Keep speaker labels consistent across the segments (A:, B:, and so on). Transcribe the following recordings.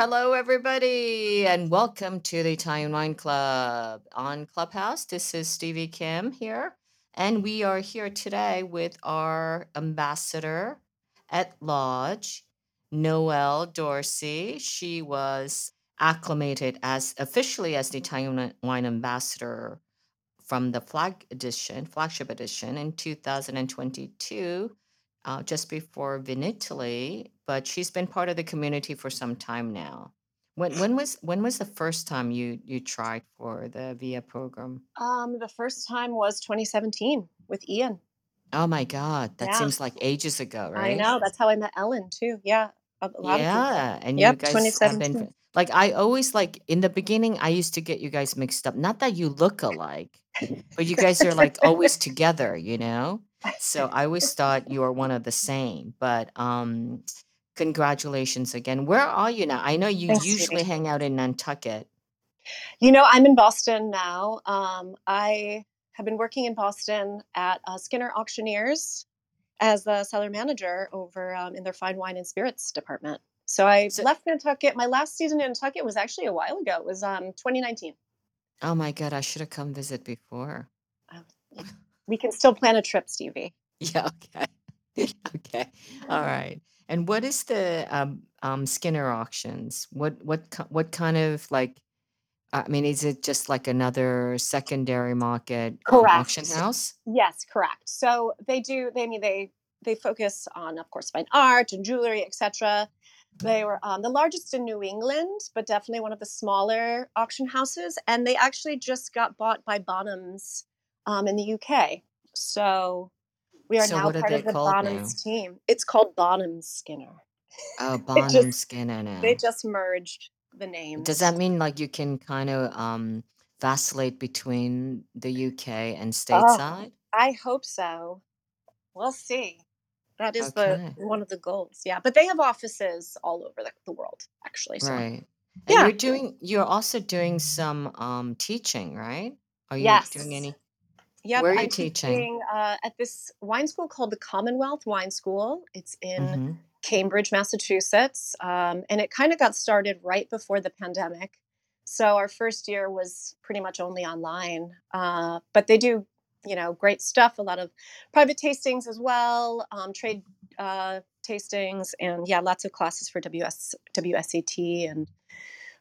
A: Hello, everybody, and welcome to the Italian Wine Club on Clubhouse. This is Stevie Kim here, and we are here today with our ambassador at Lodge, Noelle Dorsey. She was acclimated as officially as the Italian Wine Ambassador from the flag edition, flagship edition in 2022 uh, just before Vinitaly, but she's been part of the community for some time now. When when was when was the first time you you tried for the VIA program?
B: Um, the first time was 2017 with Ian.
A: Oh my God, that
B: Yeah,
A: seems like ages ago, right?
B: I know. That's how I met Ellen too. Yeah, a, a lot of people.
A: Yeah, and you
B: Yep,
A: guys have been like I always like in the beginning I used to get you guys mixed up. Not that you look alike, but you guys are like always together, you know? So I always thought you were one of the same. But um congratulations again. Where are you now? I know you
B: Thanks,
A: usually
B: sweetie.
A: hang out in Nantucket.
B: You know, I'm in Boston now. Um, I have been working in Boston at uh, Skinner Auctioneers as the seller manager over um, in their fine wine and spirits department. So I
A: So
B: left Nantucket. My last season in Nantucket was actually a while ago. It was um, 2019.
A: oh my God, I should have come visit before.
B: Uh. We can still plan a trip, Stevie.
A: Yeah, okay. Okay. All right. And what is the um, um, Skinner auctions? What what what kind of like I mean, is it just like another secondary market um, auction house?
B: Yes, correct. So they do. They I mean they they focus on, of course, fine art and jewelry, etc. They were um, the largest in New England, but definitely one of the smaller auction houses. And they actually just got bought by Bonhams um, in the UK. So we are
A: So
B: now part
A: they
B: of the
A: called now?
B: Team. It's called Bonhams Skinner.
A: Oh, Bonham
B: just
A: Skinner
B: they just merged the names.
A: Does that mean like you can kind of um vacillate between the UK and stateside?
B: Oh,
A: stateside?
B: I hope so. We'll see. That is the one of the goals. Yeah, but they have offices all over the, the world, actually. So
A: Right. And
B: yeah,
A: you're doing you're also doing some um teaching, right? Are you doing any
B: yep.
A: where are you
B: I'm
A: teaching?
B: teaching uh, at this wine school called the Commonwealth Wine School. It's in
A: Mm-hmm.
B: Cambridge, Massachusetts, um, and it kind of got started right before the pandemic. So our first year was pretty much only online, uh, but they do, you know, great stuff. A lot of private tastings as well, um, trade uh, tastings, and yeah, lots of classes for WS WSET. And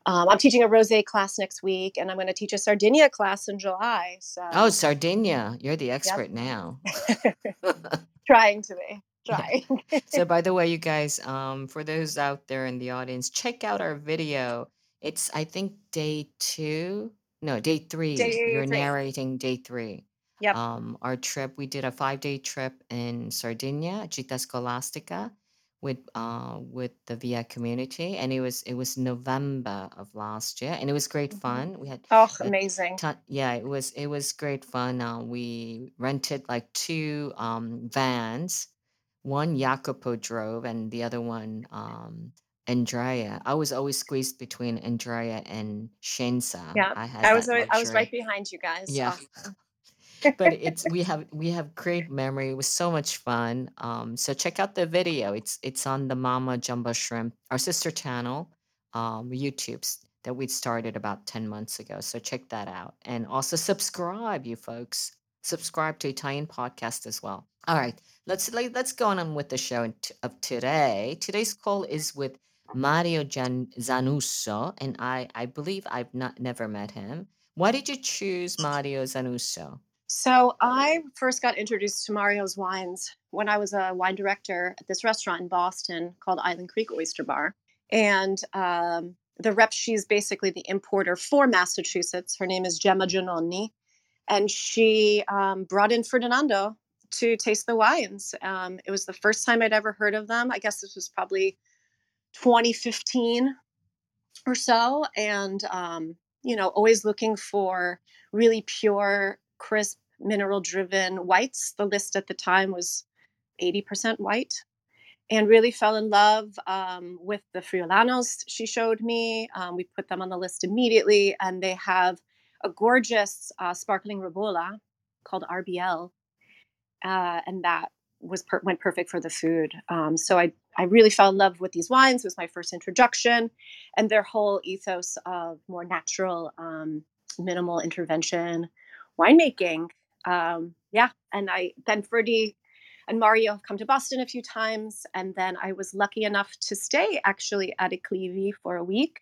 B: um, I'm teaching a rosé class next week, and I'm going to teach a Sardinia class in July.
A: Oh, Sardinia. You're the
B: yep,
A: expert now.
B: trying to be trying.
A: So by the way, you guys, um, for those out there in the audience, check out our video. It's I think day two, no, day three.
B: Day
A: You're
B: three.
A: narrating day three.
B: Yep.
A: Um, our trip, we did a five-day trip in Sardinia, Gita Scolastica, with uh with the VIA community, and it was it was November of last year, and it was great
B: Mhm.
A: fun. We had
B: Oh, amazing.
A: ton, yeah, it was it was great fun. Uh, we rented like two um vans one Jacopo drove and the other one um Andrea. I was always squeezed between Andrea and Shensa.
B: Yeah,
A: I had
B: I was uh, I was right behind you guys.
A: Yeah.
B: Awesome.
A: but it's we have we have great memory. It was so much fun. Um, so check out the video. It's it's on the Mama Jumbo Shrimp, our sister channel, um, YouTube's that we started about 10 months ago. So check that out. And also subscribe, you folks. Subscribe to Italian podcast as well. All right, let's like, let's go on with the show of today. Today's call is with Mario Jan- Zanusso, and I I believe I've not never met him. Why did you choose Mario Zanusso?
B: So I first got introduced to Mario's wines when I was a wine director at this restaurant in Boston called Island Creek Oyster Bar, and um, the rep she's basically the importer for Massachusetts. Her name is Gemma Giannoni, and she um, brought in Ferdinando to taste the wines. Um, it was the first time I'd ever heard of them. I guess this was probably 2015 or so, and um, you know, always looking for really pure, crisp, mineral driven whites. The list at the time was 80% white. And really fell in love um, with the Friulanos she showed me. Um, we put them on the list immediately, and they have a gorgeous uh, sparkling Ribolla called RBL. Uh, and that was per- went perfect for the food. Um, so I I really fell in love with these wines. It was my first introduction, and their whole ethos of more natural, um, minimal intervention winemaking. Um, yeah, and I then Ferdy and Mario have come to Boston a few times, and then I was lucky enough to stay actually at I Clivi for a week.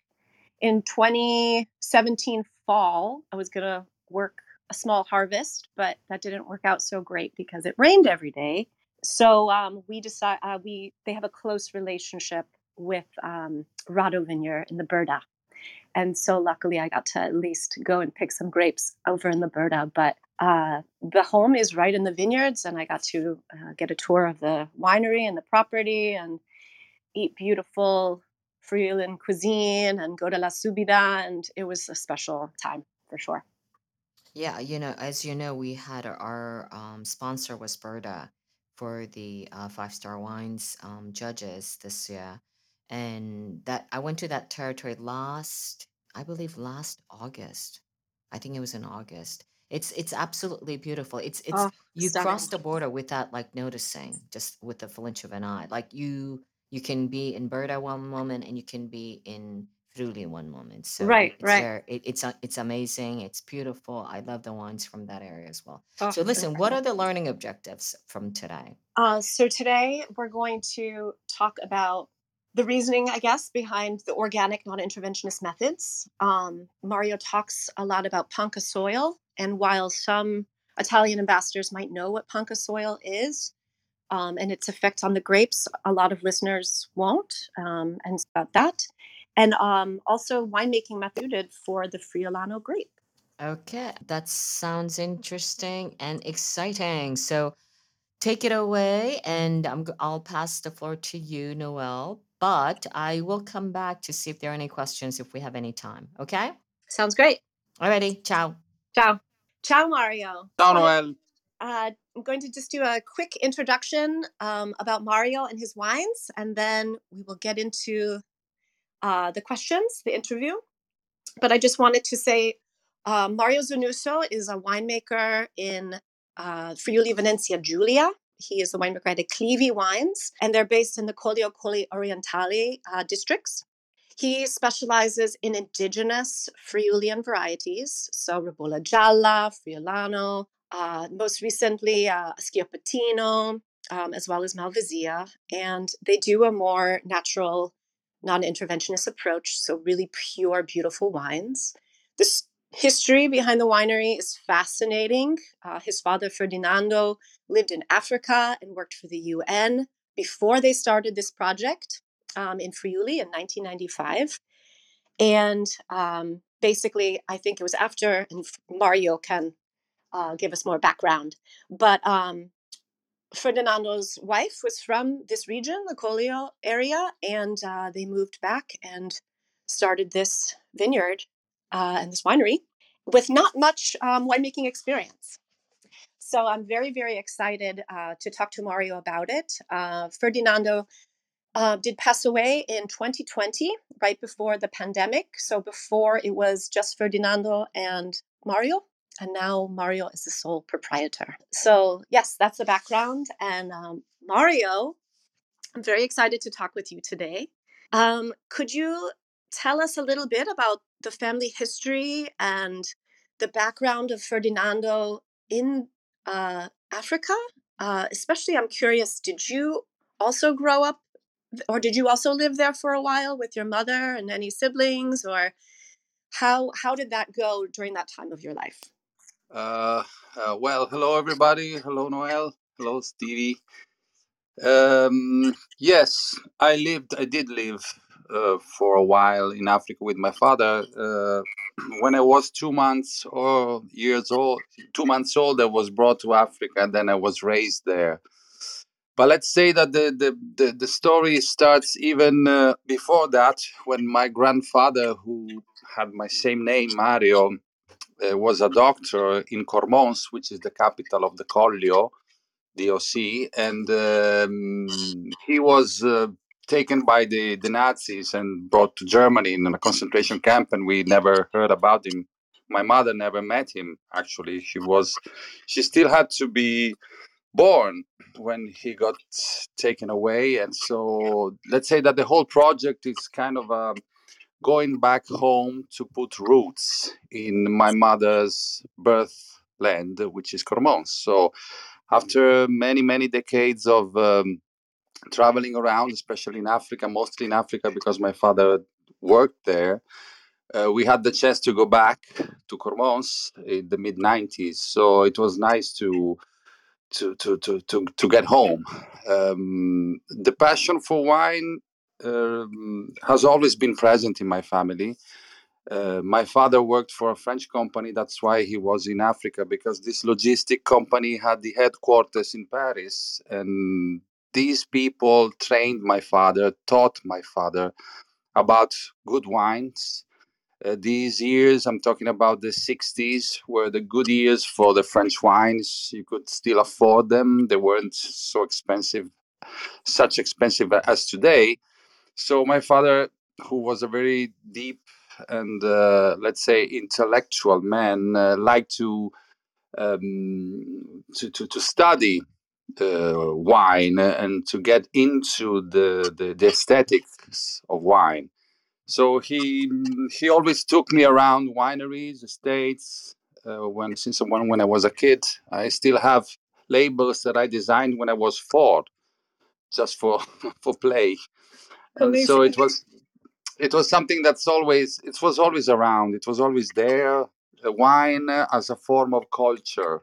B: In 2017 fall, I was gonna work a small harvest, but that didn't work out so great because it rained every day so um, we decide uh, we they have a close relationship with um, Rado Vineyard in the Brda, and so luckily I got to at least go and pick some grapes over in the Brda. But uh, the home is right in the vineyards, and I got to uh, get a tour of the winery and the property and eat beautiful Friulan cuisine and go to La Subida, and it was a special time for sure.
A: Yeah, you know, as you know, we had our, our um, sponsor was Brda, for the uh, five star wines um, judges this year, and that I went to that territory last, I believe, last August. I think it was in August. It's it's absolutely beautiful. It's it's
B: Oh,
A: you
B: stunning.
A: cross the border without like noticing, just with the flinch of an eye. Like you you can be in Brda one moment and you can be in Friuli one moment. So
B: Right,
A: it's
B: right.
A: It, it's it's amazing. It's beautiful. I love the wines from that area as well.
B: Oh,
A: So listen, what are the learning objectives from today?
B: Uh, so today we're going to talk about the reasoning, I guess, behind the organic non-interventionist methods. Um, Mario talks a lot about ponca soil, and while some Italian ambassadors might know what ponca soil is um, and its effect on the grapes, a lot of listeners won't, um, and about that. And um, also winemaking method for the Friulano grape.
A: Okay, that sounds interesting and exciting. So take it away, and I'm, g- I'll pass the floor to you, Noel. But I will come back to see if there are any questions if we have any time. Okay?
B: Sounds great.
A: Alrighty, ciao.
B: Ciao. Ciao, Mario.
C: Ciao Noel.
B: uh, I'm going to just do a quick introduction um, about Mario and his wines, and then we will get into uh, the questions, the interview. But I just wanted to say uh, Mario Zanusso is a winemaker in uh, Friuli Venezia Giulia. He is the winemaker at I Clivi Wines, and they're based in the Colli Colli Orientali uh, districts. He specializes in indigenous Friulian varieties, so Ribolla Gialla, Friulano, uh, most recently uh, Schioppettino, um, as well as Malvasia. And they do a more natural, non interventionist approach, so really pure, beautiful wines. The s- history behind the winery is fascinating. Uh, his father, Ferdinando, lived in Africa and worked for the UN before they started this project um, in Friuli in 1995. And um, basically, I think it was after, and Mario can uh, give us more background, but um, Ferdinando's wife was from this region, the Collio area, and uh, they moved back and started this vineyard uh, and this winery with not much um, winemaking experience. So I'm very, very excited uh, to talk to Mario about it. Uh, Ferdinando uh, did pass away in 2020, right before the pandemic. So before it was just Ferdinando and Mario. and now Mario is the sole proprietor. So, yes, that's the background. And um, Mario, I'm very excited to talk with you today. Um, could you tell us a little bit about the family history and the background of Ferdinando in uh, Africa? Uh, especially, I'm curious, did you also grow up or did you also live there for a while with your mother and any siblings or how how did that go during that time of your life?
C: Uh, uh, well hello everybody. Hello noel. Hello stevie. Um, yes i lived i did live uh, for a while in africa with my father uh, when i was two months or years old two months old i was brought to africa and then i was raised there. But let's say that the the, the, the story starts even uh, before that when my grandfather who had my same name mario uh, was a doctor in cormons which is the capital of the collio doc and um, he was uh, taken by the, the nazis and brought to germany in a concentration camp and we never heard about him. My mother never met him actually. She was she still had to be born when he got taken away. And so let's say that the whole project is kind of um, going back home to put roots in my mother's birth land which is Cormons. so after many many decades of um, traveling around especially in africa mostly in africa because my father worked there uh, we had the chance to go back to Cormons in the mid 90s so it was nice to to to to to, to get home. Um, the passion for wine um, has always been present in my family. Uh, my father worked for a French company. That's why he was in Africa because this logistic company had the headquarters in Paris, and these people trained my father, taught my father about good wines uh, these years, I'm talking about the 60s, were the good years for the French wines. You could still afford them. They weren't so expensive, such expensive as today. So my father, who was a very deep and uh, let's say intellectual man, uh, liked to, um, to, to to study uh, wine and to get into the, the, the aesthetics of wine. So he he always took me around wineries, estates. Uh, when since when when I was a kid, I still have labels that I designed when I was four, just for for play. And
B: Amazing.
C: so it was it was something that's always it was always around. It was always there. The wine as a form of culture,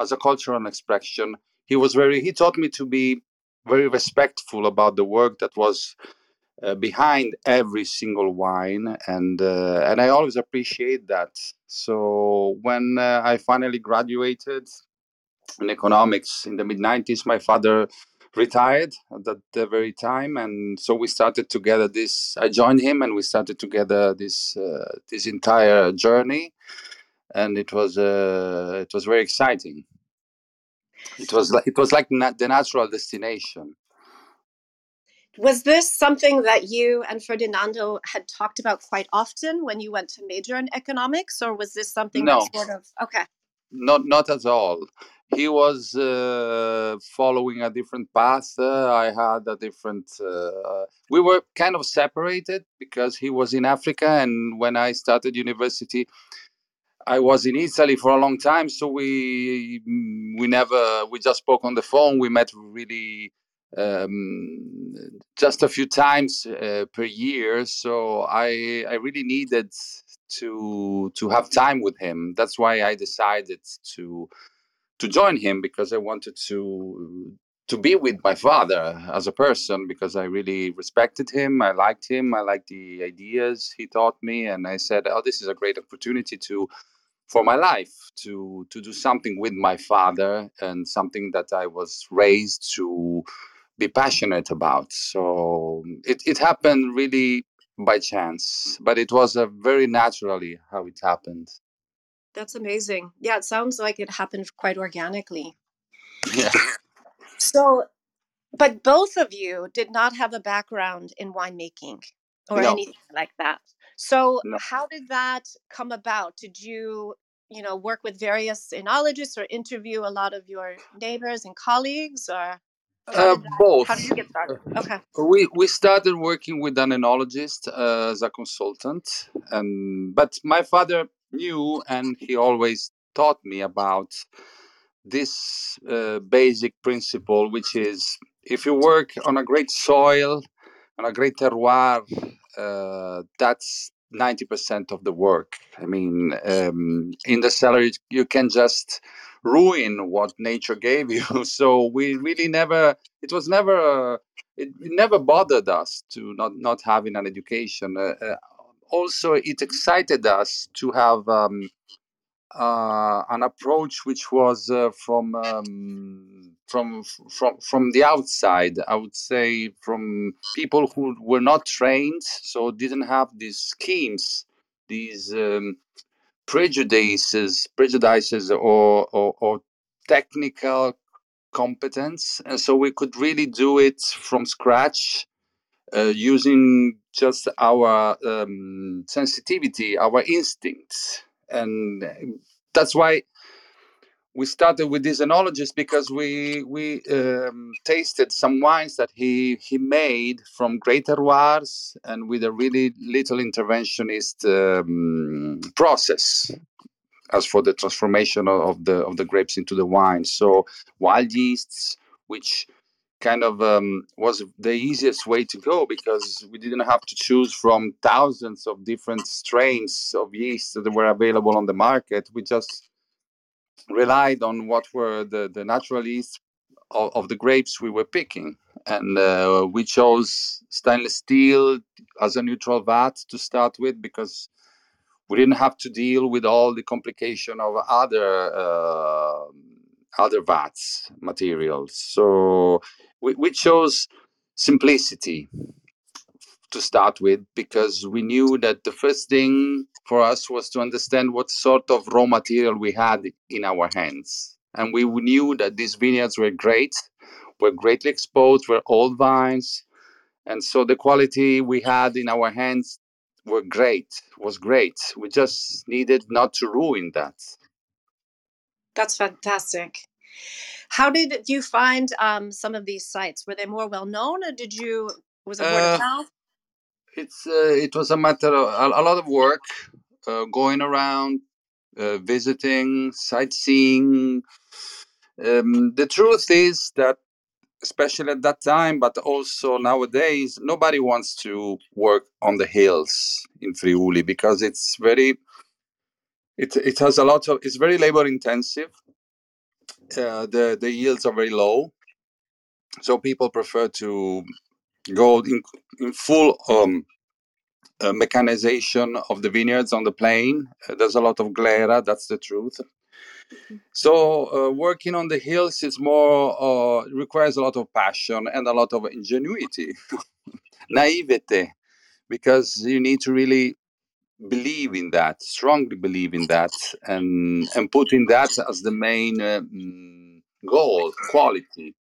C: as a cultural expression. He was very. He taught me to be very respectful about the work that was uh, behind every single wine and uh, and I always appreciate that so when uh, I finally graduated in economics in the mid 90s my father retired at that the very time and so we started together this I joined him and we started together this uh, this entire journey and it was uh, it was very exciting it was like it was like na- the natural destination.
B: Was this something that you and Ferdinando had talked about quite often when you went to major in economics, or was this something
C: no.
B: that sort of okay?
C: not not at all. He was uh, following a different path uh, i had a different uh, we were kind of separated because he was in africa and when i started university i was in italy for a long time so we we never we just spoke on the phone. We met really um, just a few times uh, per year. So i i really needed to to have time with him. That's why i decided to to join him because i wanted to to be with my father as a person because i really respected him. I liked him. I liked the ideas he taught me. And i said oh this is a great opportunity to for my life to to do something with my father and something that i was raised to be passionate about so it, it happened really by chance but it was a very naturally how it happened
B: That's amazing. Yeah, it sounds like it happened quite organically.
C: yeah
B: So, but both of you did not have a background in winemaking or
C: no
B: anything like that. So,
C: no
B: how did that come about? Did you you know work with various enologists or interview a lot of your neighbors and colleagues or
C: uh, both.
B: how did you get started okay
C: we we started working with an enologist uh, as a consultant and but my father knew and he always taught me about this uh, basic principle which is if you work on a great soil on a great terroir uh, that's 90% of the work. I mean, um, in the cellar, you can just ruin what nature gave you. So we really never, it was never, it, it never bothered us to not, not having an education. Uh, uh, also, it excited us to have um, uh, an approach which was uh, from um, from from from the outside. I would say from people who were not trained, so didn't have these schemes, these um, prejudices, prejudices, or, or, or technical competence, and so we could really do it from scratch. Uh, using just our um, sensitivity, our instincts, and that's why we started with this enologist because we we um, tasted some wines that he he made from great terroirs and with a really little interventionist um, process as for the transformation of the of the grapes into the wine. So wild yeasts which kind of um, was the easiest way to go because we didn't have to choose from thousands of different strains of yeast that were available on the market. We just relied on what were the, the natural yeast of, of the grapes we were picking. And uh, we chose stainless steel as a neutral vat to start with because we didn't have to deal with all the complication of other uh, other vats materials. So we, we chose simplicity to start with because we knew that the first thing for us was to understand what sort of raw material we had in our hands. And we knew that these vineyards were great, were greatly exposed, were old vines. And so the quality we had in our hands were great, was great. We just needed not to ruin that.
B: That's fantastic. How did you find um, some of these sites? Were they more well known, or did you was it word of uh, mouth?
C: It's uh, it was a matter of a, a lot of work, uh, going around, uh, visiting, sightseeing. Um, the truth is that, especially at that time, but also nowadays, nobody wants to work on the hills in Friuli because it's very it, it has a lot of it's very labor intensive uh, the the yields are very low, so people prefer to go in in full um, uh, mechanization of the vineyards on the plain. Uh, there's a lot of glera, that's the truth. Mm-hmm. So uh, working on the hills is more uh, requires a lot of passion and a lot of ingenuity, naivete, because you need to really believe in that, strongly believe in that, and and putting that as the main uh, mm, goal, quality,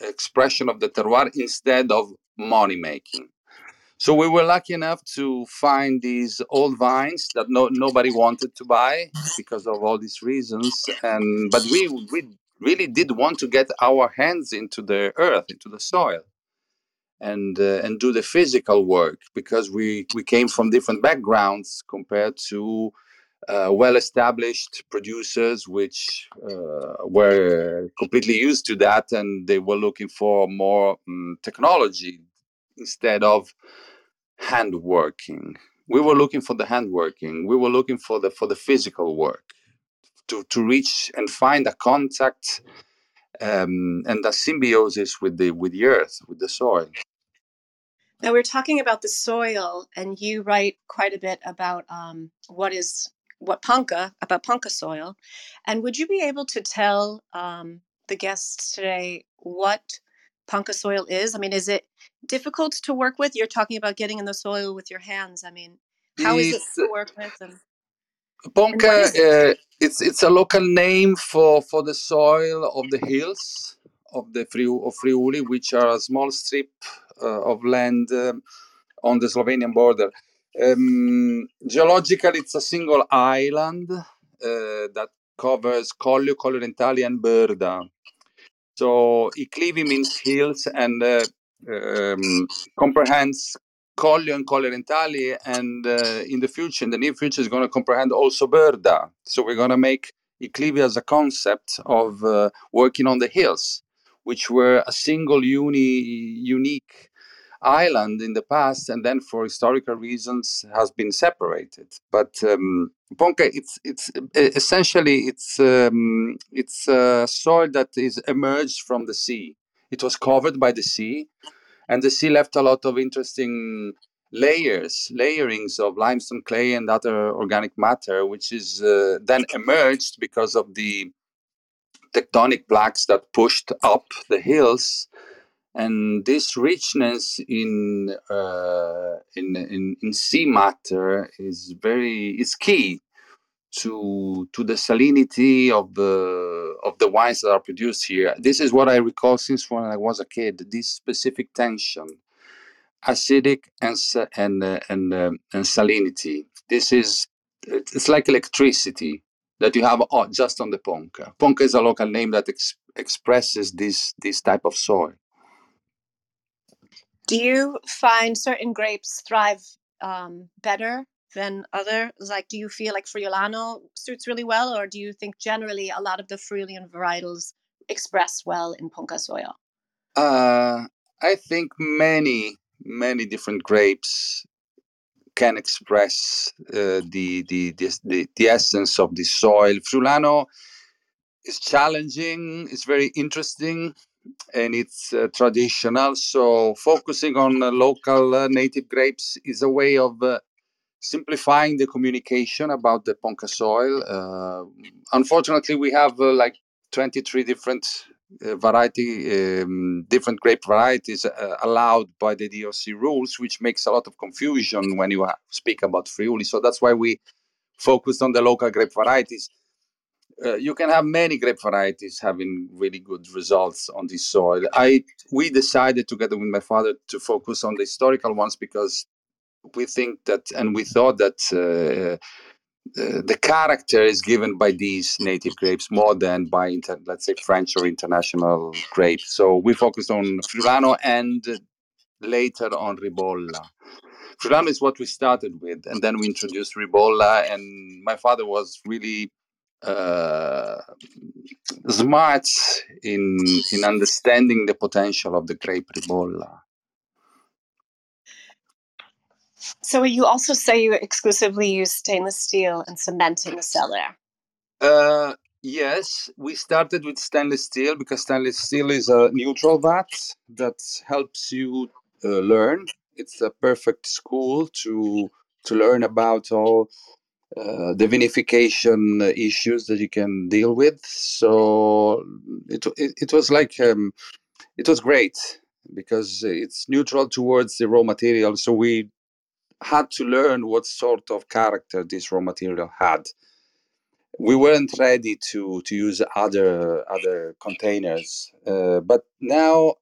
C: expression of the terroir instead of money making. So we were lucky enough to find these old vines that no, nobody wanted to buy because of all these reasons, and but we we really did want to get our hands into the earth, into the soil and uh, and do the physical work because we we came from different backgrounds compared to uh, well-established producers which uh, were completely used to that and they were looking for more um, technology instead of handworking. We were looking for the handworking. We were looking for the for the physical work to to reach and find a contact um, and a symbiosis with the with the earth, with the soil.
B: Now we're talking about the soil, and you write quite a bit about um, what is what ponca about ponca soil. And would you be able to tell um, the guests today what ponca soil is? I mean, is it difficult to work with? You're talking about getting in the soil with your hands. I mean, how is it's, it to work with? And,
C: ponca, it? uh, it's it's a local name for for the soil of the hills of the Friuli, of Friuli, which are a small strip uh, of land um, on the Slovenian border. Um, geologically, it's a single island, uh, that covers Collio, Colli Orientali, and Brda. So I Clivi means hills and uh, um, comprehends Collio and Colli Orientali, and uh, in the future, in the near future, is going to comprehend also Brda. So we're going to make I Clivi as a concept of uh, working on the hills, which were a single uni, unique island in the past, and then for historical reasons has been separated. But um, Ponca, it's it's essentially it's um, it's a soil that is emerged from the sea. It was covered by the sea, and the sea left a lot of interesting layers, layerings of limestone clay and other organic matter, which is uh, then emerged because of the tectonic plaques that pushed up the hills. And this richness in, uh, in, in in sea matter is very is key to to the salinity of the of the wines that are produced here. This is what I recall since when I was a kid. This specific tension, acidic and and uh, and uh, and salinity. This is it's like electricity that you have just on the Ponca. Ponca is a local name that ex- expresses this this type of soil.
B: Do you find certain grapes thrive um, better than others? Like, do you feel like Friulano suits really well, or do you think generally a lot of the Friulian varietals express well in Ponca soil?
C: Uh, I think many, many different grapes can express uh, the, the, the, the, the essence of the soil. Friulano is challenging, it's very interesting and it's uh, traditional. So focusing on uh, local native grapes is a way of uh, simplifying the communication about the Ponca soil. Uh, unfortunately, we have uh, like 23 different variety, um, different grape varieties allowed by the DOC rules, which makes a lot of confusion when you speak about Friuli. So that's why we focused on the local grape varieties uh, you can have many grape varieties having really good results on this soil. I we decided together with my father to focus on the historical ones because we think that and we thought that uh, uh, the character is given by these native grapes more than by inter- let's say French or international grapes. So we focused on Friulano and later on Ribolla. Friulano is what we started with, and then we introduced Ribolla. And my father was really uh, smart in in understanding the potential of the grape ribolla.
B: So you also say you exclusively use stainless steel and cement in the cellar.
C: Uh, yes, we started with stainless steel because stainless steel is a neutral vat that helps you uh, learn. It's a perfect school to to learn about all uh, the vinification issues that you can deal with. So it it, it was like um, it was great because it's neutral towards the raw material. So we had to learn what sort of character this raw material had. We weren't ready to to use other other containers, uh, but now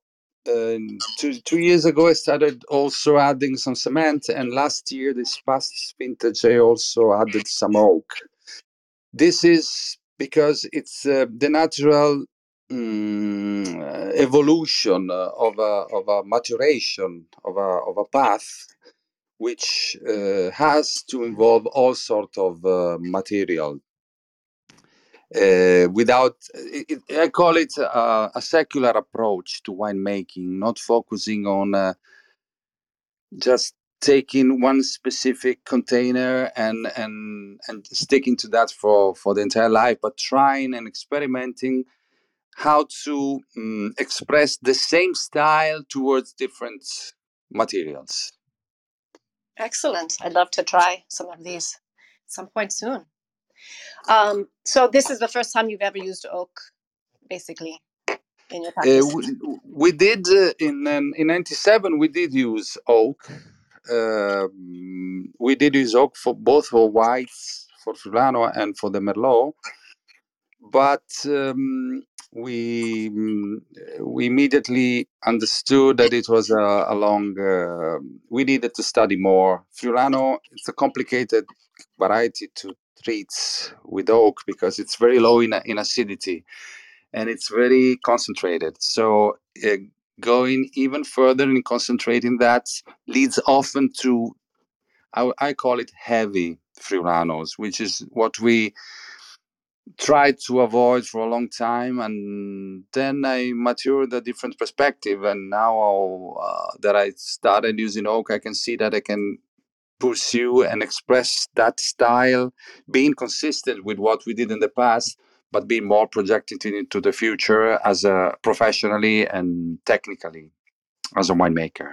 C: uh, two two years ago, I started also adding some cement, and last year, this past vintage, I also added some oak. This is because it's uh, the natural um, evolution of a of a maturation of a of a path, which uh, has to involve all sort of uh, material uh, without it, I call it a, a, secular approach to winemaking, not focusing on uh, just taking one specific container and and and sticking to that for for the entire life, but trying and experimenting how to um, express the same style towards different materials.
B: Excellent. I'd love to try some of these some point soon. Um, so this is the first time you've ever used oak, basically, in your practice.
C: Uh, we, we, did uh, in um, in '97. We did use oak. Uh, we did use oak for both for whites, for Friulano, and for the Merlot. But um, we mm, we immediately understood that it was a, a long. Uh, we needed to study more. Friulano it's a complicated variety to treat with oak because it's very low in, in acidity and it's very concentrated. So uh, going even further and concentrating that leads often to I, I call it heavy friulanos, which is what we tried to avoid for a long time and then i matured a different perspective and now uh, that i started using oak i can see that i can pursue and express that style being consistent with what we did in the past but being more projected into the future as a professionally and technically as a winemaker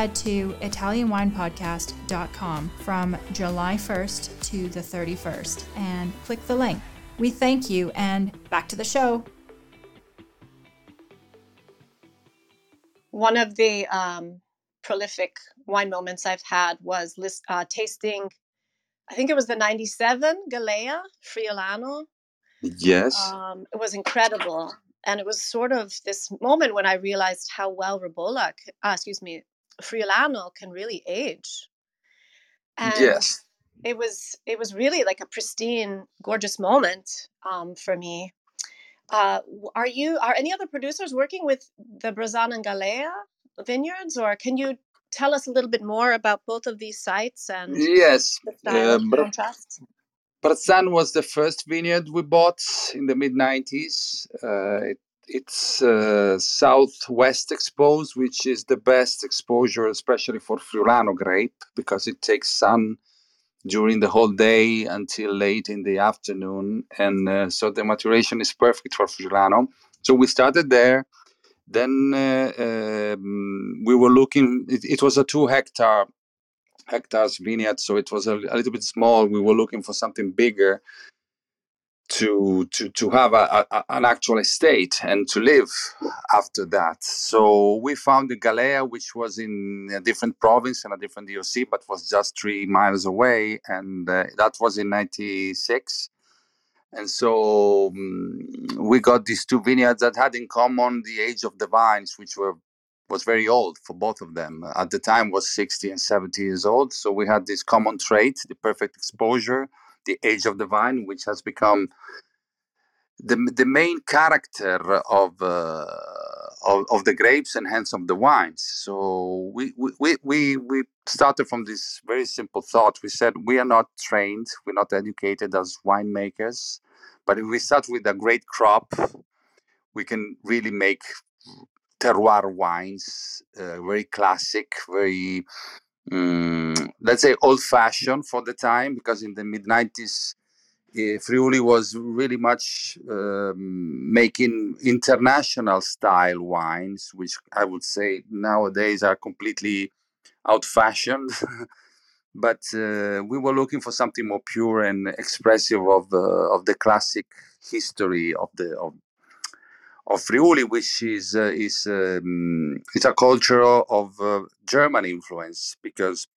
D: to ItalianWinePodcast.com from July 1st to the 31st and click the link. We thank you and back to the show.
B: One of the um, prolific wine moments I've had was list, uh, tasting, I think it was the 97 Galea Friulano.
C: Yes.
B: Um, it was incredible. And it was sort of this moment when I realized how well Ribolla, uh, excuse me, Friulano can really age.
C: And yes.
B: It was it was really like a pristine, gorgeous moment um, for me. Uh, are you are any other producers working with the Brezzana and Galea vineyards, or can you tell us a little bit more about both of these sites and
C: yes,
B: the style uh, contrast?
C: Brezzana was the first vineyard we bought in the mid '90s. Uh, it it's uh, southwest exposed, which is the best exposure, especially for Friulano grape, because it takes sun during the whole day until late in the afternoon, and uh, so the maturation is perfect for Friulano. So we started there. Then uh, um, we were looking. It, it, was a two hectare hectares vineyard, so it was a, a little bit small. We were looking for something bigger to to to have a, a, an actual estate and to live after that. So we found the Galea, which was in a different province and a different DOC, but was just three miles away, and uh, that was in '96. And so um, we got these two vineyards that had in common the age of the vines, which were was very old for both of them. At the time was 60 and 70 years old. So we had this common trait, the perfect exposure, the age of the vine, which has become the, the main character of, uh, of, of the grapes and hence of the wines. So we, we, we, we started from this very simple thought. We said we are not trained, we're not educated as winemakers, but if we start with a great crop, we can really make terroir wines, uh, very classic, very um, let's say old fashioned for the time because in the mid 90s uh, Friuli was really much um, making international style wines, which I would say nowadays are completely out fashioned. but uh, we were looking for something more pure and expressive of uh, of the classic history of the of of Friuli, which is uh, is um, it's a culture of uh, German influence because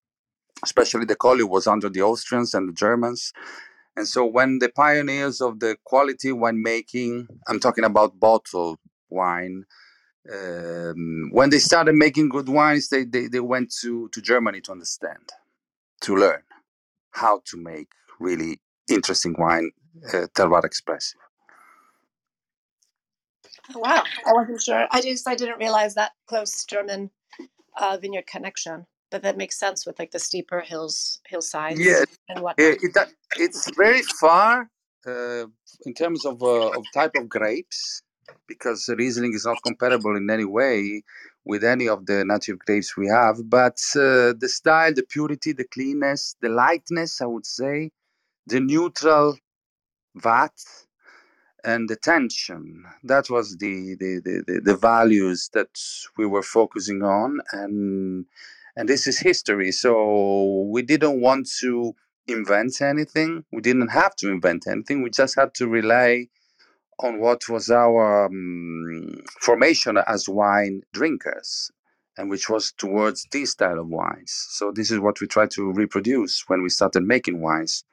C: especially the Colli was under the Austrians and the Germans. And so when the pioneers of the quality winemaking, I'm talking about bottled wine, um, when they started making good wines, they, they, they went to, to Germany to understand, to learn how to make really interesting wine, uh, terroir expressive.
B: Wow, I wasn't sure. I just I didn't realize that close German uh, vineyard connection, but that makes sense with like the steeper hills, hillsides,
C: yeah,
B: and what.
C: It, it, it's very far uh, in terms of uh, of type of grapes because Riesling is not comparable in any way with any of the native grapes we have. But uh, the style, the purity, the cleanness, the lightness, I would say, the neutral vat and attention that was the, the the, the, values that we were focusing on and and this is history. So we didn't want to invent anything. We didn't have to invent anything. We just had to rely on what was our um, formation as wine drinkers and which was towards this style of wines. So this is what we tried to reproduce when we started making wines.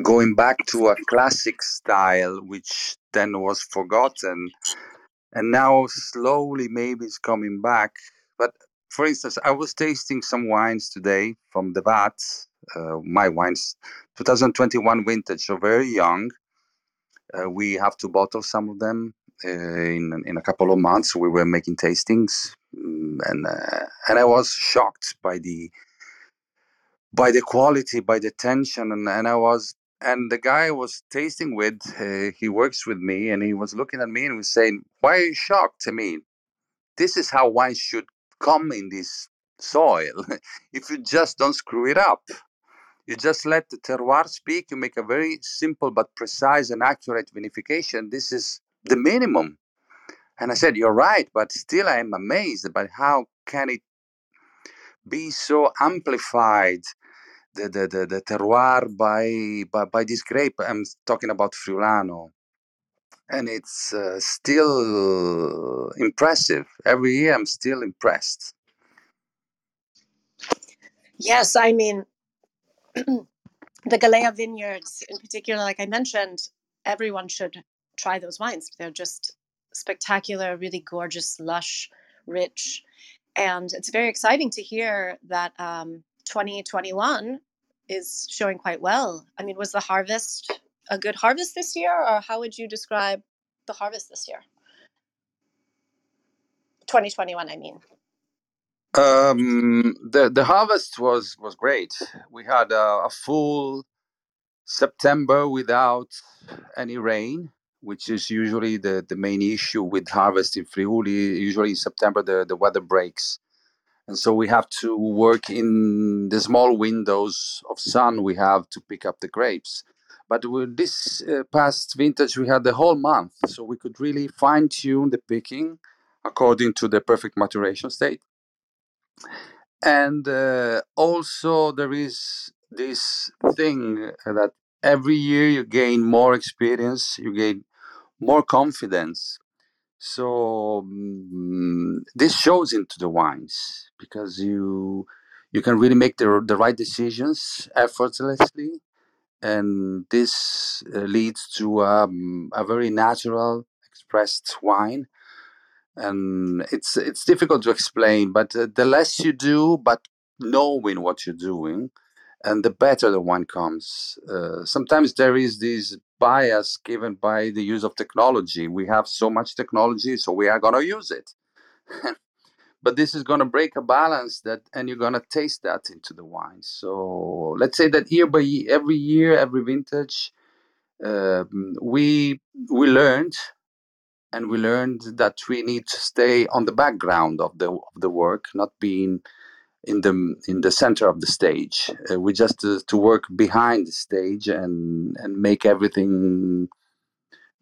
C: Going back to a classic style, which then was forgotten, and now slowly maybe it's coming back. But for instance, I was tasting some wines today from the vat, uh, my wines, 2021 vintage, so very young. Uh, we have to bottle some of them uh, in in a couple of months. We were making tastings, mm, and uh, and I was shocked by the by the quality, by the tension, and, and I was and the guy I was tasting with, uh, he works with me, and he was looking at me and was saying, "Why are you shocked?" I mean, this is how wine should come in this soil. if you just don't screw it up, you just let the terroir speak. You make a very simple but precise and accurate vinification. This is the minimum. And I said, You're right, but still I am amazed about how can it be so amplified the, the, the, the terroir by, by by this grape. I'm talking about Friulano. And it's uh, still impressive. Every year I'm still impressed.
B: Yes, I mean, the Galea vineyards in particular, like I mentioned, everyone should try those wines. They're just spectacular, really gorgeous, lush, rich. And it's very exciting to hear that um, 2021 is showing quite well. I mean, was the harvest a good harvest this year, or how would you describe the harvest this year? 2021, I mean.
C: Um, the the harvest was was great. We had a, a full September without any rain, which is usually the, the main issue with harvest in Friuli. Usually in September the, the weather breaks. And so we have to work in the small windows of sun we have to pick up the grapes. But with this uh, past vintage, we had the whole month, so we could really fine tune the picking according to the perfect maturation state. And uh, also, there is this thing that every year you gain more experience, you gain more confidence. So mm, this shows into the wines because you you can really make the the right decisions effortlessly, and this uh, leads to um, a very natural expressed wine. And it's it's difficult to explain, but uh, the less you do, but knowing what you're doing, and the better the wine comes. Uh, sometimes there is this bias given by the use of technology. We have so much technology, so we are going to use it. but this is going to break a balance that, and you're going to taste that into the wine. So let's say that year by year, every year, every vintage, uh, we we learned, and we learned that we need to stay on the background of the of the work, not being in the in the center of the stage. Uh, we just uh, to work behind the stage and and make everything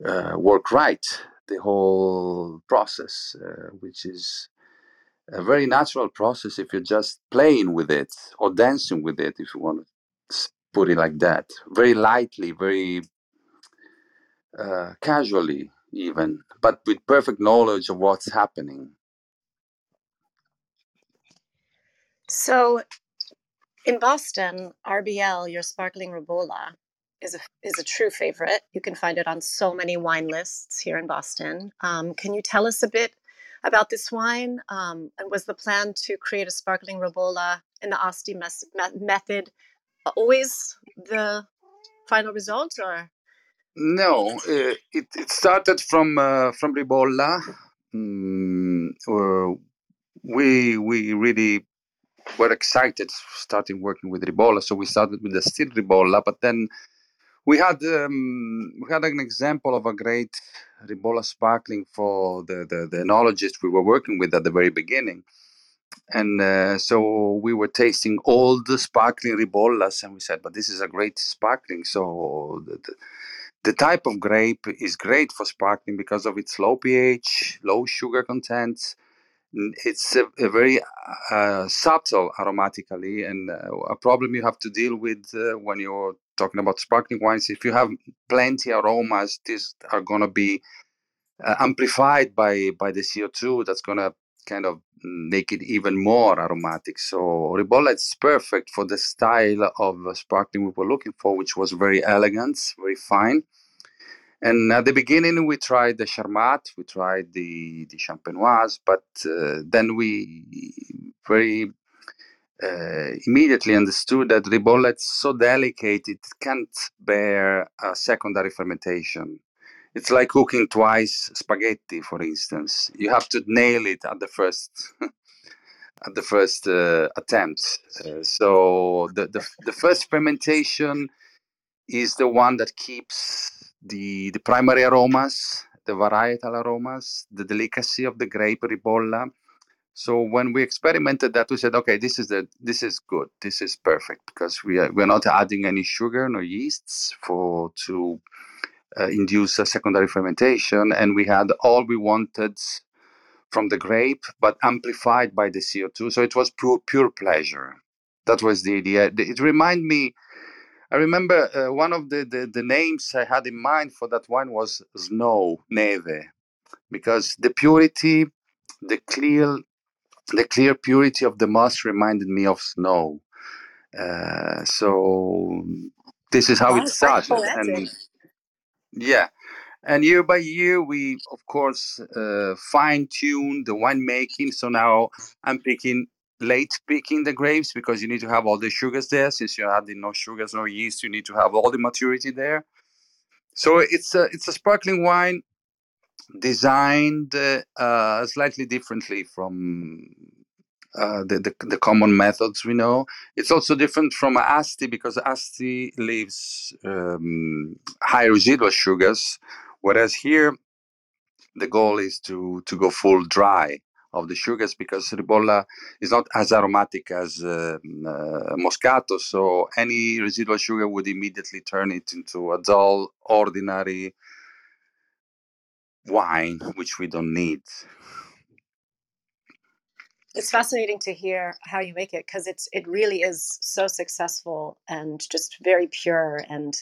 C: uh, work right. The whole process, uh, which is a very natural process if you're just playing with it or dancing with it, if you want to put it like that, very lightly, very uh, casually, even, but with perfect knowledge of what's happening.
B: So, in Boston, RBL, your sparkling Ribolla, is a is a true favorite. You can find it on so many wine lists here in Boston. Um, can you tell us a bit about this wine? Um, and was the plan to create a sparkling Ribolla in the Asti mes- method always the final result, or?
C: No, uh, it, it started from uh, from Ribolla. Mm, uh, we we really were excited starting working with Ribolla. So we started with the still Ribolla, but then we had um, we had an example of a great Ribolla sparkling for the, the, the enologist we were working with at the very beginning. And uh, so we were tasting all the sparkling Ribollas, and we said, but this is a great sparkling. So the, the, the type of grape is great for sparkling because of its low pH, low sugar content, it's a, a very uh, subtle aromatically, and uh, a problem you have to deal with uh, when you're talking about sparkling wines. If you have plenty aromas, these are going to be uh, amplified by by the CO2. That's going to kind of make it even more aromatic. So Ribolla is perfect for the style of sparkling we were looking for, which was very elegant, very fine. And at the beginning, we tried the Charmat, we tried the the Champenoise, but uh, then we very uh, immediately understood that Ribolla is so delicate it can't bear a secondary fermentation. It's like cooking twice spaghetti, for instance. You have to nail it at the first at the first uh, attempt. Uh, so the, the the first fermentation is the one that keeps the, the primary aromas, the varietal aromas, the delicacy of the grape ribolla. So when we experimented that, we said, okay, this is the this is good, this is perfect because we are we're not adding any sugar no yeasts for to uh, induce a secondary fermentation, and we had all we wanted from the grape, but amplified by the CO2. So it was pure pure pleasure. That was the idea. It reminded me I remember uh, one of the, the, the, names I had in mind for that wine was Snow, Neve, because the purity, the clear, the clear purity of the moss reminded me of snow. Uh, so this is how it started. And yeah, and year by year, we of course uh, fine tune the winemaking. So now I'm picking late picking the grapes because you need to have all the sugars there. Since you're adding no sugars, no yeast, you need to have all the maturity there. So it's a it's a sparkling wine designed uh, uh, slightly differently from uh, the, the, the common methods we know. It's also different from Asti because Asti leaves um, high residual sugars, whereas here the goal is to to go full dry of the sugars because ribolla is not as aromatic as uh, uh, moscato so any residual sugar would immediately turn it into a dull ordinary wine which we don't need.
B: It's fascinating to hear how you make it because it's it really is so successful and just very pure and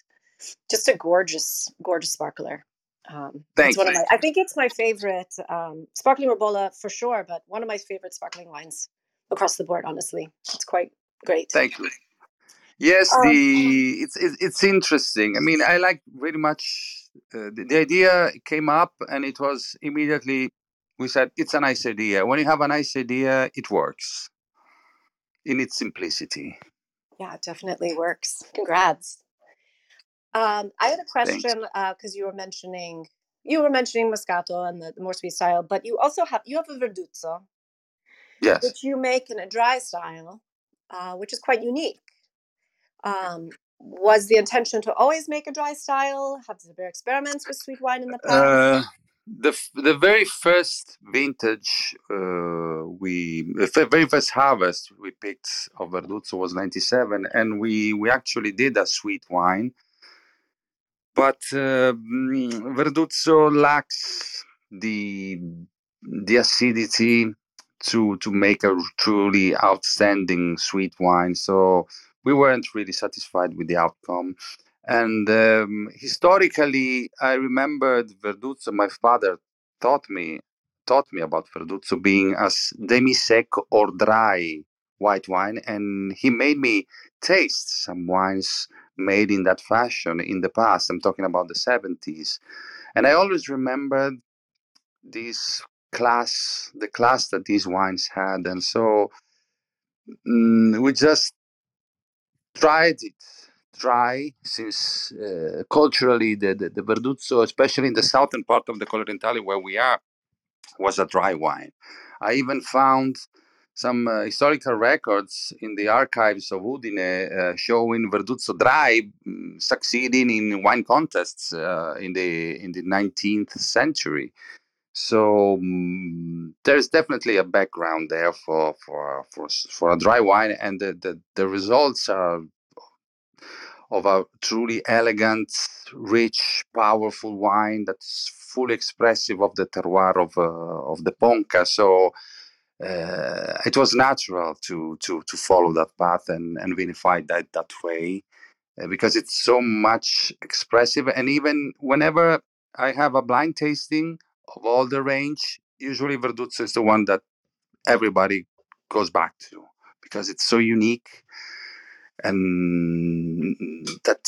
B: just a gorgeous gorgeous sparkler um,
C: Thanks.
B: One of my, I think it's my favorite um, sparkling Ribolla for sure, but one of my favorite sparkling wines across the board. Honestly, it's quite great.
C: Thank you. Yes, um, the it's, it's interesting. I mean, I like very much uh, the, the idea came up, and it was immediately we said it's a nice idea. When you have a nice idea, it works in its simplicity.
B: Yeah, it definitely works. Congrats. Um, I had a question because uh, you were mentioning you were mentioning Moscato and the, the, more sweet style, but you also have you have a Verduzzo,
C: yes,
B: which you make in a dry style, uh, which is quite unique. Um, was the intention to always make a dry style? Have there been experiments with sweet wine in the past? Uh,
C: the the very first vintage uh, we the very first harvest we picked of Verduzzo was 97 and we we actually did a sweet wine but uh, Verduzzo lacks the the acidity to to make a truly outstanding sweet wine. So we weren't really satisfied with the outcome. And um, historically, I remembered Verduzzo. My father taught me taught me about Verduzzo being as demi-sec or dry white wine, and he made me taste some wines made in that fashion in the past. I'm talking about the 70s. And I always remembered this class, the class that these wines had. And so mm, we just tried it dry since uh, culturally the, the, the Verduzzo, especially in the southern part of the Colli Orientali where we are, was a dry wine. I even found some uh, historical records in the archives of Udine uh, showing Verduzzo Dry um, succeeding in wine contests uh, in the in the 19th century. So um, there's definitely a background there for for for, for a dry wine, and the, the, the results are of a truly elegant, rich, powerful wine that's fully expressive of the terroir of uh, of the Ponca. So uh, it was natural to to to follow that path and and vinify that that way uh, because it's so much expressive. And even whenever I have a blind tasting of all the range, usually Verduzzo is the one that everybody goes back to because it's so unique and that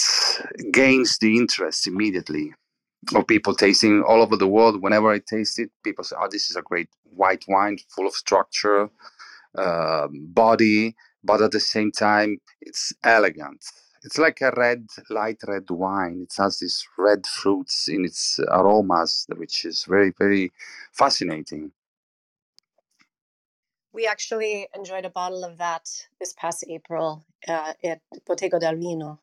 C: gains the interest immediately of people tasting all over the world. Whenever I taste it, people say, "Oh, this is a great white wine, full of structure, uh, body, but at the same time, it's elegant." It's like a red, light red wine. It has these red fruits in its aromas, which is very, very fascinating.
B: We actually enjoyed a bottle of that this past April uh, at Bottega del Vino.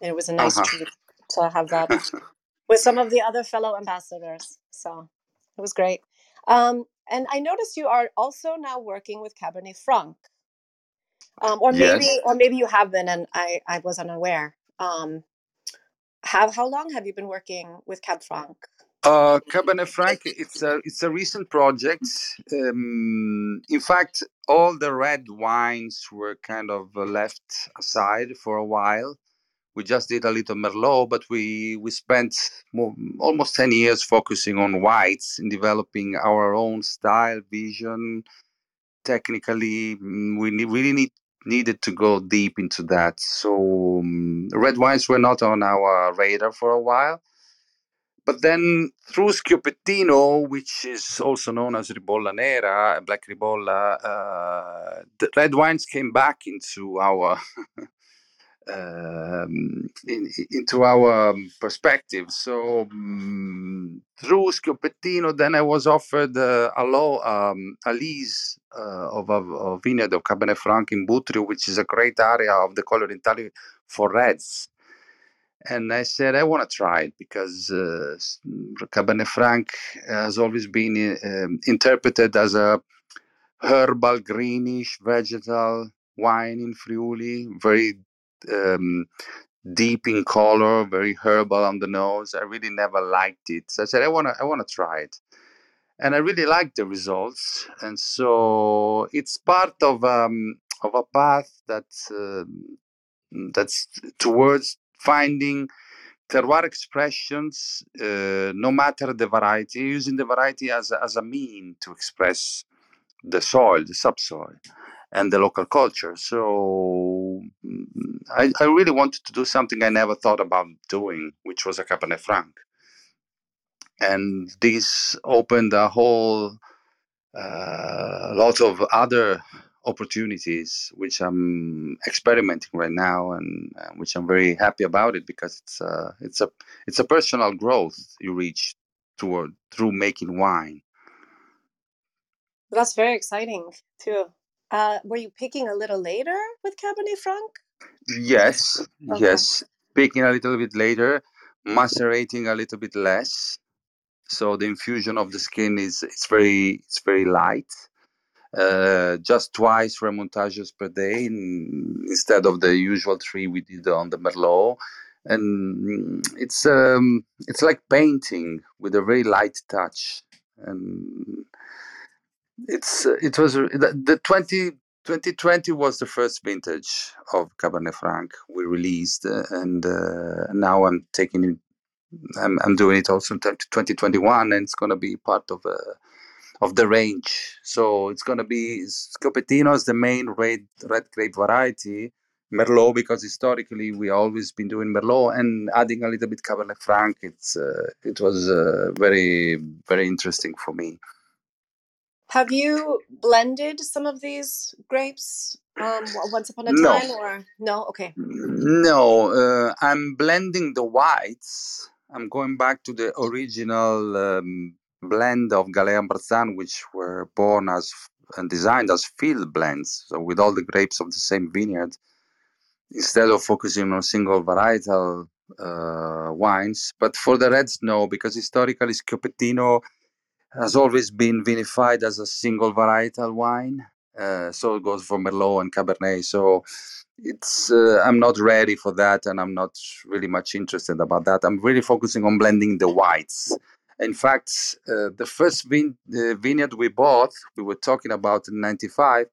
B: It was a nice uh-huh. treat to have that with some of the other fellow ambassadors. So it was great. Um, and I noticed you are also now working with Cabernet Franc. Um, or maybe yes. or maybe you have been and I, I was unaware. Um, how how long have you been working with Cab Franc?
C: Uh, Cabernet Franc, it's a it's a recent project. Um, in fact, all the red wines were kind of left aside for a while. We just did a little Merlot, but we we spent more, almost ten years focusing on whites in developing our own style, vision. Technically, mm, we really need needed to go deep into that. So um, red wines were not on our radar for a while. But then through Schioppettino, which is also known as Ribolla Nera, Black Ribolla, uh, the red wines came back into our um, in, into our perspective. So um, through Schioppettino, then I was offered uh, a law, um, a lease uh, of a, vineyard of Cabernet Franc in Buttrio, which is a great area of the Colli Orientali for reds. And I said, I want to try it because uh, Cabernet Franc has always been uh, interpreted as a herbal, greenish, vegetal wine in Friuli, very um, deep in color, very herbal on the nose. I really never liked it. So I said, I want to, I want to try it. And I really liked the results. And so it's part of, um, of a path that, um, that's towards finding terroir expressions, uh, no matter the variety, using the variety as as a mean to express the soil, the subsoil, and the local culture. So I, I really wanted to do something I never thought about doing, which was a Cabernet Franc. And this opened a whole uh, lot of other opportunities which I'm experimenting right now and uh, which I'm very happy about it because it's uh, it's a it's a personal growth you reach toward through making wine.
B: That's very exciting too. Uh, were you picking a little later with Cabernet Franc?
C: Yes, okay. yes. Picking a little bit later, macerating a little bit less. So the infusion of the skin is it's very it's very light uh, just twice remontages per day in, instead of the usual three we did on the Merlot. And it's um, it's like painting with a very light touch. And it's it was the, the 20, 2020 was the first vintage of Cabernet Franc we released, uh, and uh, now I'm taking it. I'm, I'm doing it also in 2021, and it's going to be part of a of the range. So it's going to be Schioppettino is the main red red grape variety. Merlot because historically we always been doing Merlot and adding a little bit Cabernet Franc. It's uh, it was uh, very very interesting for me.
B: Have you blended some of these grapes um, once upon a time, no. or no? Okay.
C: No, uh, I'm blending the whites. I'm going back to the original um, blend of Galea and Barzan, which were born as and designed as field blends, so with all the grapes of the same vineyard, instead of focusing on single varietal uh, wines. But for the reds, no, because historically Schioppettino has always been vinified as a single varietal wine. Uh, so it goes for Merlot and Cabernet. So it's uh, I'm not ready for that, and I'm not really much interested about that. I'm really focusing on blending the whites In fact, uh, the first uh, vineyard we bought, we were talking about in '95.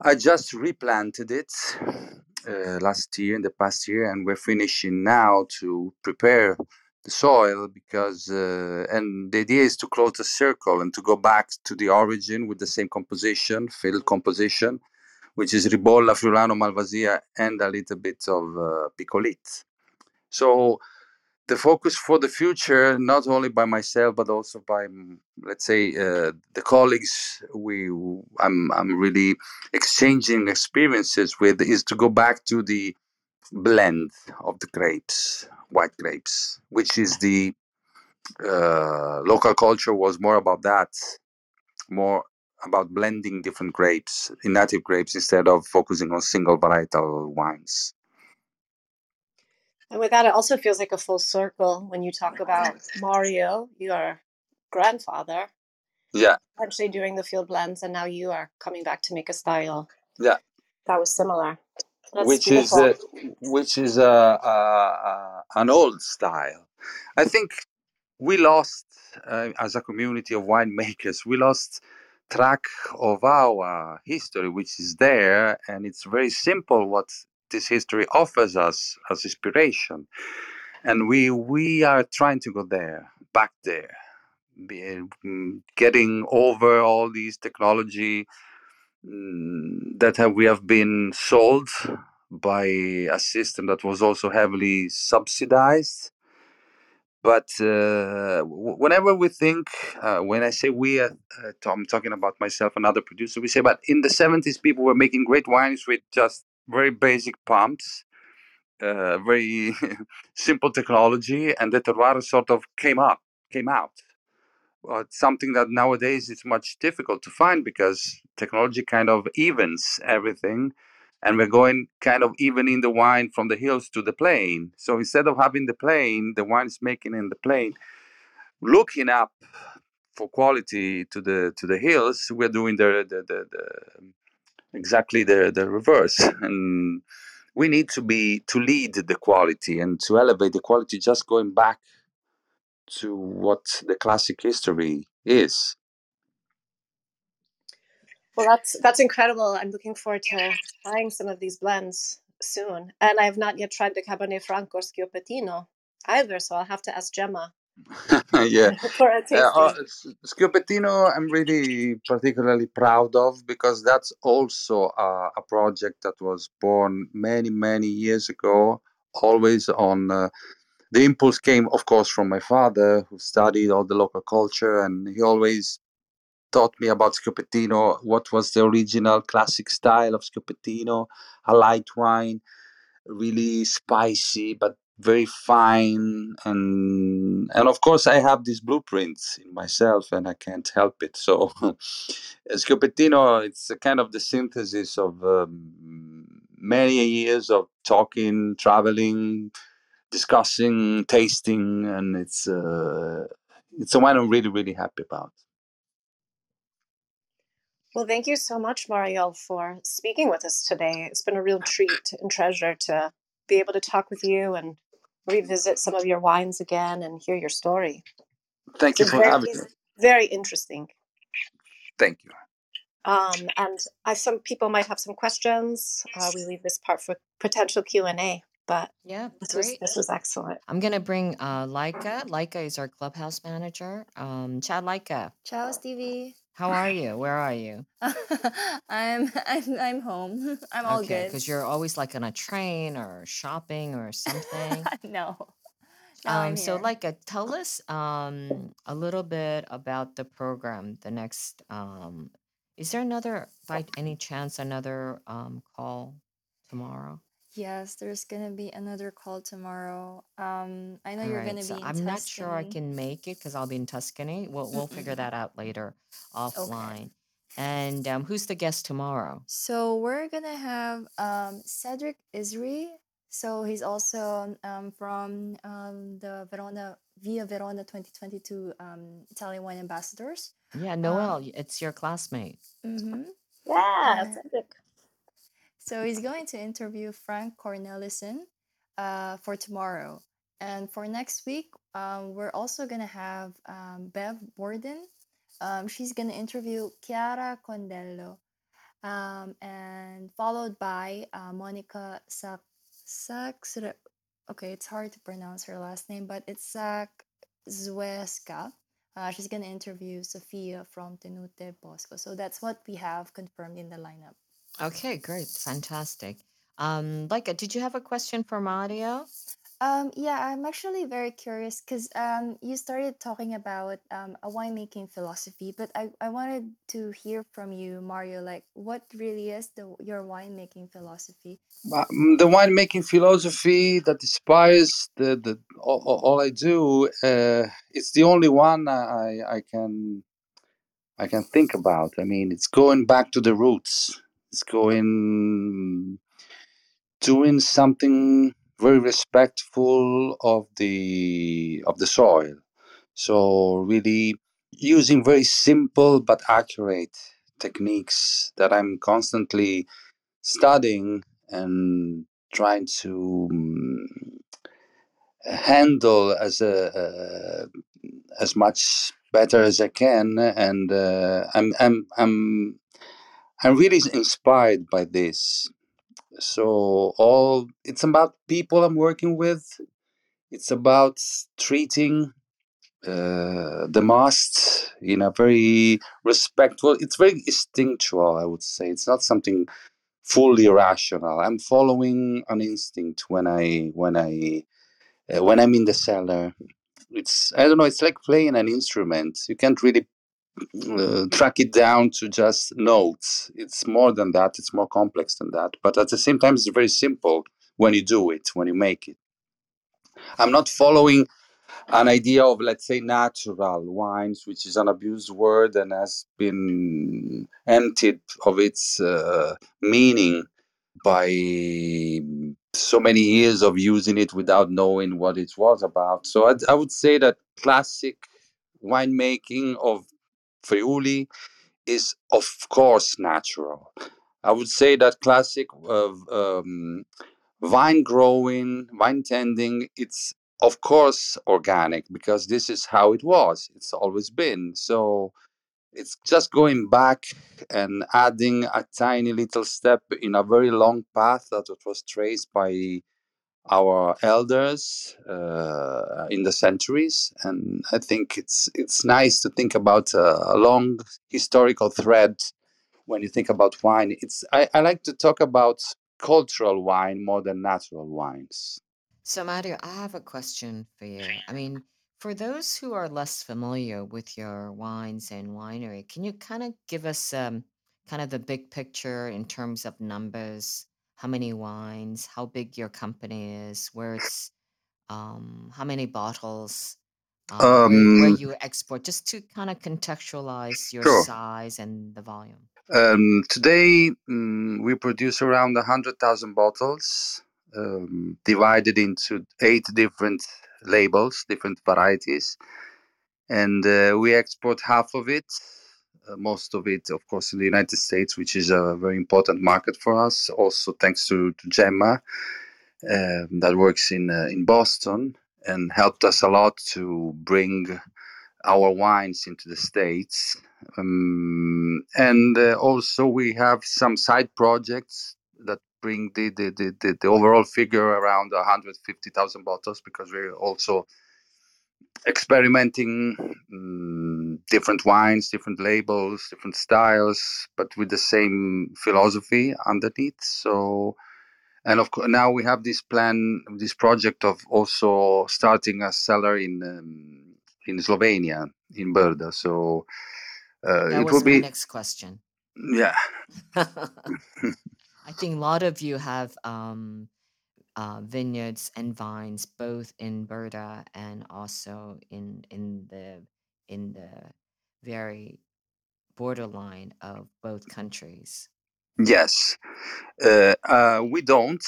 C: I just replanted it uh, last year, in the past year, and we're finishing now to prepare the soil because, uh, and the idea is to close the circle and to go back to the origin with the same composition, field composition, which is Ribolla, Friulano, Malvasia, and a little bit of uh, Picolit. So the focus for the future, not only by myself but also by, mm, let's say, uh, the colleagues we I'm I'm really exchanging experiences with, is to go back to the blend of the grapes, white grapes, which is the uh, local culture was more about that, more about blending different grapes, native grapes, instead of focusing on single varietal wines.
B: And with that, it also feels like a full circle when you talk about Mario, your grandfather,
C: Yeah,
B: actually doing the field blends, and now you are coming back to make a style
C: yeah.
B: that was similar. That's
C: which is
B: beautiful.
C: uh, which is uh, uh, uh, an old style. I think we lost uh, as a community of winemakers. We lost track of our history, which is there, and it's very simple what this history offers us as inspiration, and we we are trying to go there, back there, be, mm, getting over all these technology that have, we have been sold by a system that was also heavily subsidized. But uh, whenever we think, uh, when I say we, uh, uh, I'm talking about myself and other producers, we say, but in the 70s, people were making great wines with just very basic pumps, uh, very simple technology, and the terroir sort of came up, came out uh, it's something that nowadays it's much difficult to find because technology kind of evens everything and we're going kind of evening the wine from the hills to the plain. So instead of having the plain the wine is making in the plain. Looking up for quality to the to the hills we're doing the the, the, the exactly the the reverse. And we need to be to lead the quality and to elevate the quality just going back to what the classic history is
B: Well, that's that's incredible. I'm looking forward to trying some of these blends soon. And I have not yet tried the Cabernet Franc or Schioppettino either, so I'll have to ask Gemma
C: yeah
B: for a
C: Uh, uh, Schioppettino, I'm really particularly proud of because that's also a, a project that was born many, many years ago. Always on uh, the impulse came, of course, from my father, who studied all the local culture, and he always taught me about Schioppettino. What was the original classic style of Schioppettino? A light wine, really spicy but very fine and and of course i have these blueprints in myself and i can't help it so Schioppettino it's a kind of the synthesis of um, many years of talking traveling discussing tasting and it's uh, it's a wine i'm really really happy about
B: Well, thank you so much, Mario, for speaking with us today. It's been a real treat and treasure to be able to talk with you and revisit some of your wines again and hear your story.
C: thank
B: It's
C: you for
B: very,
C: having me
B: very interesting.
C: thank you
B: Um, and I, some people might have some questions. Uh, we leave this part for potential Q and A. But
A: Yeah,
B: this was
A: great.
B: this was excellent.
A: I'm gonna bring uh Laika. Laika is our clubhouse manager. Um, Chad Laika,
E: Ciao, Stevie.
A: how are you? Where are you?
E: I'm I'm I'm home. I'm all
A: okay,
E: good.
A: because you're always like on a train or shopping or something.
E: no. Now I'm
A: Um, so
E: here.
A: Laika, tell us um a little bit about the program. The next um, is there another by any chance another um call tomorrow?
E: Yes, there's gonna be another call tomorrow. Um, I know
A: All
E: you're
A: right,
E: gonna
A: so
E: be in
A: I'm not sure I
E: Tuscany.
A: can make it because I'll be in Tuscany. We'll we'll figure that out later
E: Okay.
A: offline. And um, who's the guest tomorrow?
E: So we're gonna have um Cedric Isri. So he's also um from um the Verona Via Verona 2022 um Italian wine ambassadors.
A: Yeah,
E: Um,
A: Noel, y- it's your classmate.
E: mm-hmm.
B: Yeah,
E: Uh,
B: Cedric.
E: So he's going to interview Frank Cornelissen uh, for tomorrow. And for next week, um, we're also gonna have um, Bev Borden. Um, she's gonna interview Chiara Condello, um, and followed by uh, Monica Sak Saks. Okay, it's hard to pronounce her last name, but it's Sak Zweska. Uh, she's gonna interview Sophia from Tenute Bosco. So that's what we have confirmed in the lineup.
A: Okay, great. Fantastic. Um, like, did you have a question for Mario?
E: Um, yeah, I'm actually very curious because um, you started talking about um, a winemaking philosophy, but I, I wanted to hear from you, Mario, like what really is the your winemaking philosophy?
C: Um, the winemaking philosophy that inspires the, the all, all I do, uh, it's the only one I, I can I can think about. I mean, it's going back to the roots. It's going doing something very respectful of the of the soil. So really using very simple but accurate techniques that I'm constantly studying and trying to um, handle as a uh, as much better as I can, and uh, I'm I'm I'm I'm really inspired by this. So all it's about people I'm working with. It's about treating uh, the must in a very respectful. It's very instinctual, I would say. It's not something fully rational. I'm following an instinct when I when I uh, when I'm in the cellar. It's I don't know. It's like playing an instrument. You can't really uh, track it down to just notes. It's more than that. It's more complex than that. But at the same time, it's very simple when you do it, when you make it. I'm not following an idea of, let's say, natural wines, which is an abused word and has been emptied of its uh, meaning by so many years of using it without knowing what it was about. So I, I would say that classic winemaking of Friuli is, of course, natural. I would say that classic of um, vine growing, vine tending, it's of course organic because this is how it was. It's always been. So it's just going back and adding a tiny little step in a very long path that was traced by our elders uh, in the centuries and i think it's it's nice to think about a, a long historical thread when you think about wine it's I, I like to talk about cultural wine more than natural wines
A: So, Mario, I have a question for you. I mean, for those who are less familiar with your wines and winery, can you kind of give us um, kind of the big picture in terms of numbers? How many wines? How big your company is? Where it's um, how many bottles? Um, where
C: um,
A: you export? Just to kind of contextualize your
C: sure
A: size and the volume.
C: um, today mm, we produce around 100000 bottles um, divided into eight different labels different varieties and uh, we export half of it most of it of course in the united states which is a very important market for us. Also thanks to, to gemma um, that works in uh, in boston and helped us a lot to bring our wines into the states. Um, and uh, also we have some side projects that bring the the, the, the, the overall figure around 150000 bottles because we're also experimenting mm, different wines, different labels, different styles, but with the same philosophy underneath. So, and of course, now we have this plan, this project of also starting a cellar in um, in Slovenia, in Brda. So uh,
A: That
C: it will
A: was my
C: be,
A: next question.
C: yeah,
A: I think a lot of you have um, uh, vineyards and vines both in Brda and also in in the in the very borderline of both countries.
C: yes. Uh, uh, we don't,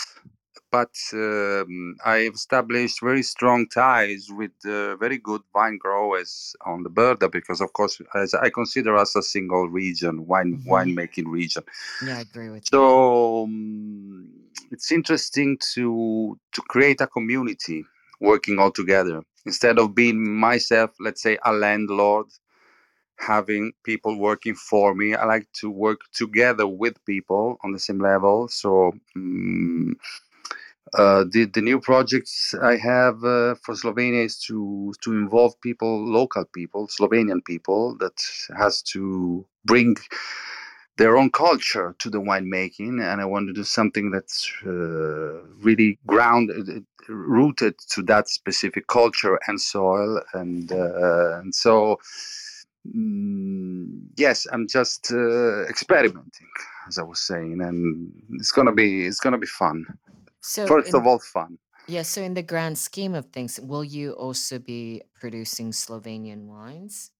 C: but um, I've established very strong ties with uh, very good vine growers on the Brda because, of course, as I consider us a single region, wine
A: hmm
C: winemaking region.
A: Yeah, I agree with you.
C: So um, it's interesting to to create a community working all together. Instead of being myself let's say a landlord having people working for me i like to work together with people on the same level. So um, uh, the, the new projects I have uh, for Slovenia is to to involve people, local people, Slovenian people, that has to bring their own culture to the winemaking, and I want to do something that's uh, really grounded, uh, rooted to that specific culture and soil, and uh, and so. Mm, yes, I'm just uh, experimenting, as I was saying, and it's gonna be it's gonna be fun.
A: So,
C: First
A: in,
C: of all, fun.
A: yeah, so in the grand scheme of things, will you also be producing Slovenian wines?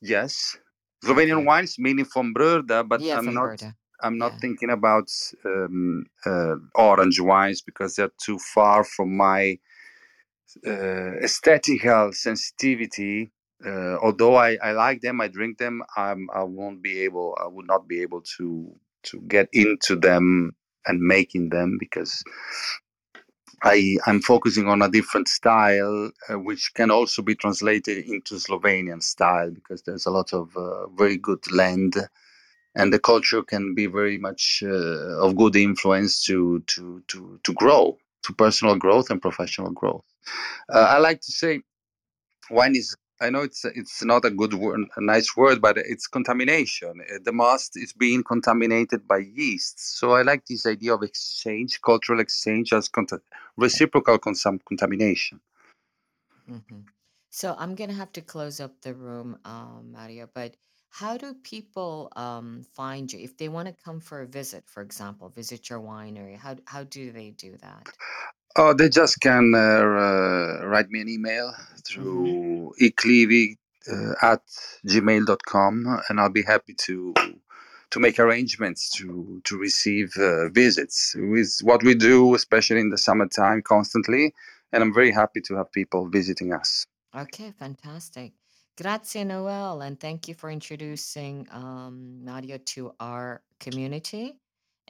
C: Yes, Slovenian wines, meaning from Brda, but
A: Yeah,
C: I'm not.
A: Brda.
C: I'm not
A: Yeah.
C: thinking about um, uh, orange wines because they're too far from my uh, aesthetical sensitivity. Uh, although I, I like them, I drink them. I'm, I won't be able. I would not be able to to get into them and making them because I I'm focusing on a different style, uh, which can also be translated into Slovenian style because there's a lot of uh, very good land, and the culture can be very much uh, of good influence to to to to grow, to personal growth and professional growth. Uh, I like to say, wine is. I know it's it's not a good word, a nice word, but it's contamination. Uh, The must is being contaminated by yeast. So I like this idea of exchange, cultural exchange as conta- reciprocal consum- contamination.
A: hmm So I'm gonna have to close up the room, um, Mario. But how do people um, find you if they want to come for a visit? For example, visit your winery. How how do they do that?
C: Oh, they just can uh, uh, write me an email
A: Mm-hmm.
C: through eclevy uh, at gmail.com and I'll be happy to to make arrangements to to receive uh, visits with what we do, especially in the summertime, constantly. And I'm very happy to have people visiting us.
A: Okay, fantastic. Grazie, Noel, and thank you for introducing um, Nadia to our community.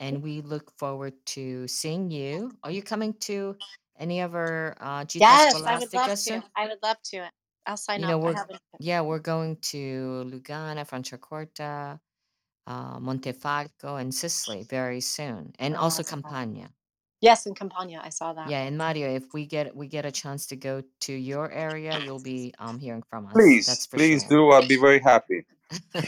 A: And we look forward to seeing you. Are you coming to any of our uh, Gita
B: Yes, I would love
A: Scolastica
B: to. I would love to. I'll sign
A: You
B: up.
A: know,
B: I
A: we're
B: haven't.
A: yeah, we're going to Lugana, Franciacorta, uh, Montefalco, and Sicily very soon, and also
B: Awesome.
A: Campania.
B: Yes, in Campania, I saw that.
A: Yeah, and Mario, if we get we get a chance to go to your area, you'll be um hearing from us.
C: Please,
A: That's for
C: please
A: sure.
C: do. I'll be very happy.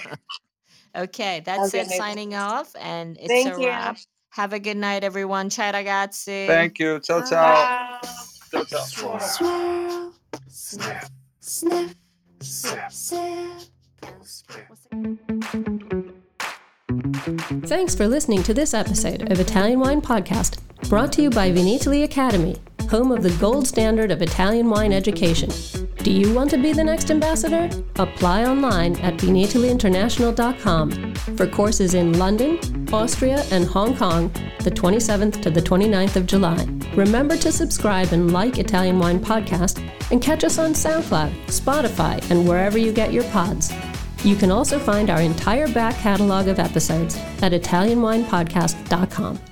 A: okay, that's
B: Okay,
A: it. Signing off, and it's
B: Thank
A: a
B: you.
A: wrap. Have a good night, everyone. Ciao, ragazzi.
C: Thank you. Ciao, ciao.
B: Bye.
C: Ciao, ciao.
E: Swirl, sniff, sniff, sip, sip.
F: Thanks for listening to this episode of Italian Wine Podcast, brought to you by Vinitaly Academy, home of the gold standard of Italian wine education. Do you want to be the next ambassador? Apply online at vinitalyinternational.com for courses in London, Austria, and Hong Kong the 27th to the 29th of July. Remember to subscribe and like Italian Wine Podcast and catch us on SoundCloud, Spotify, and wherever you get your pods. You can also find our entire back catalog of episodes at ItalianWinePodcast.com.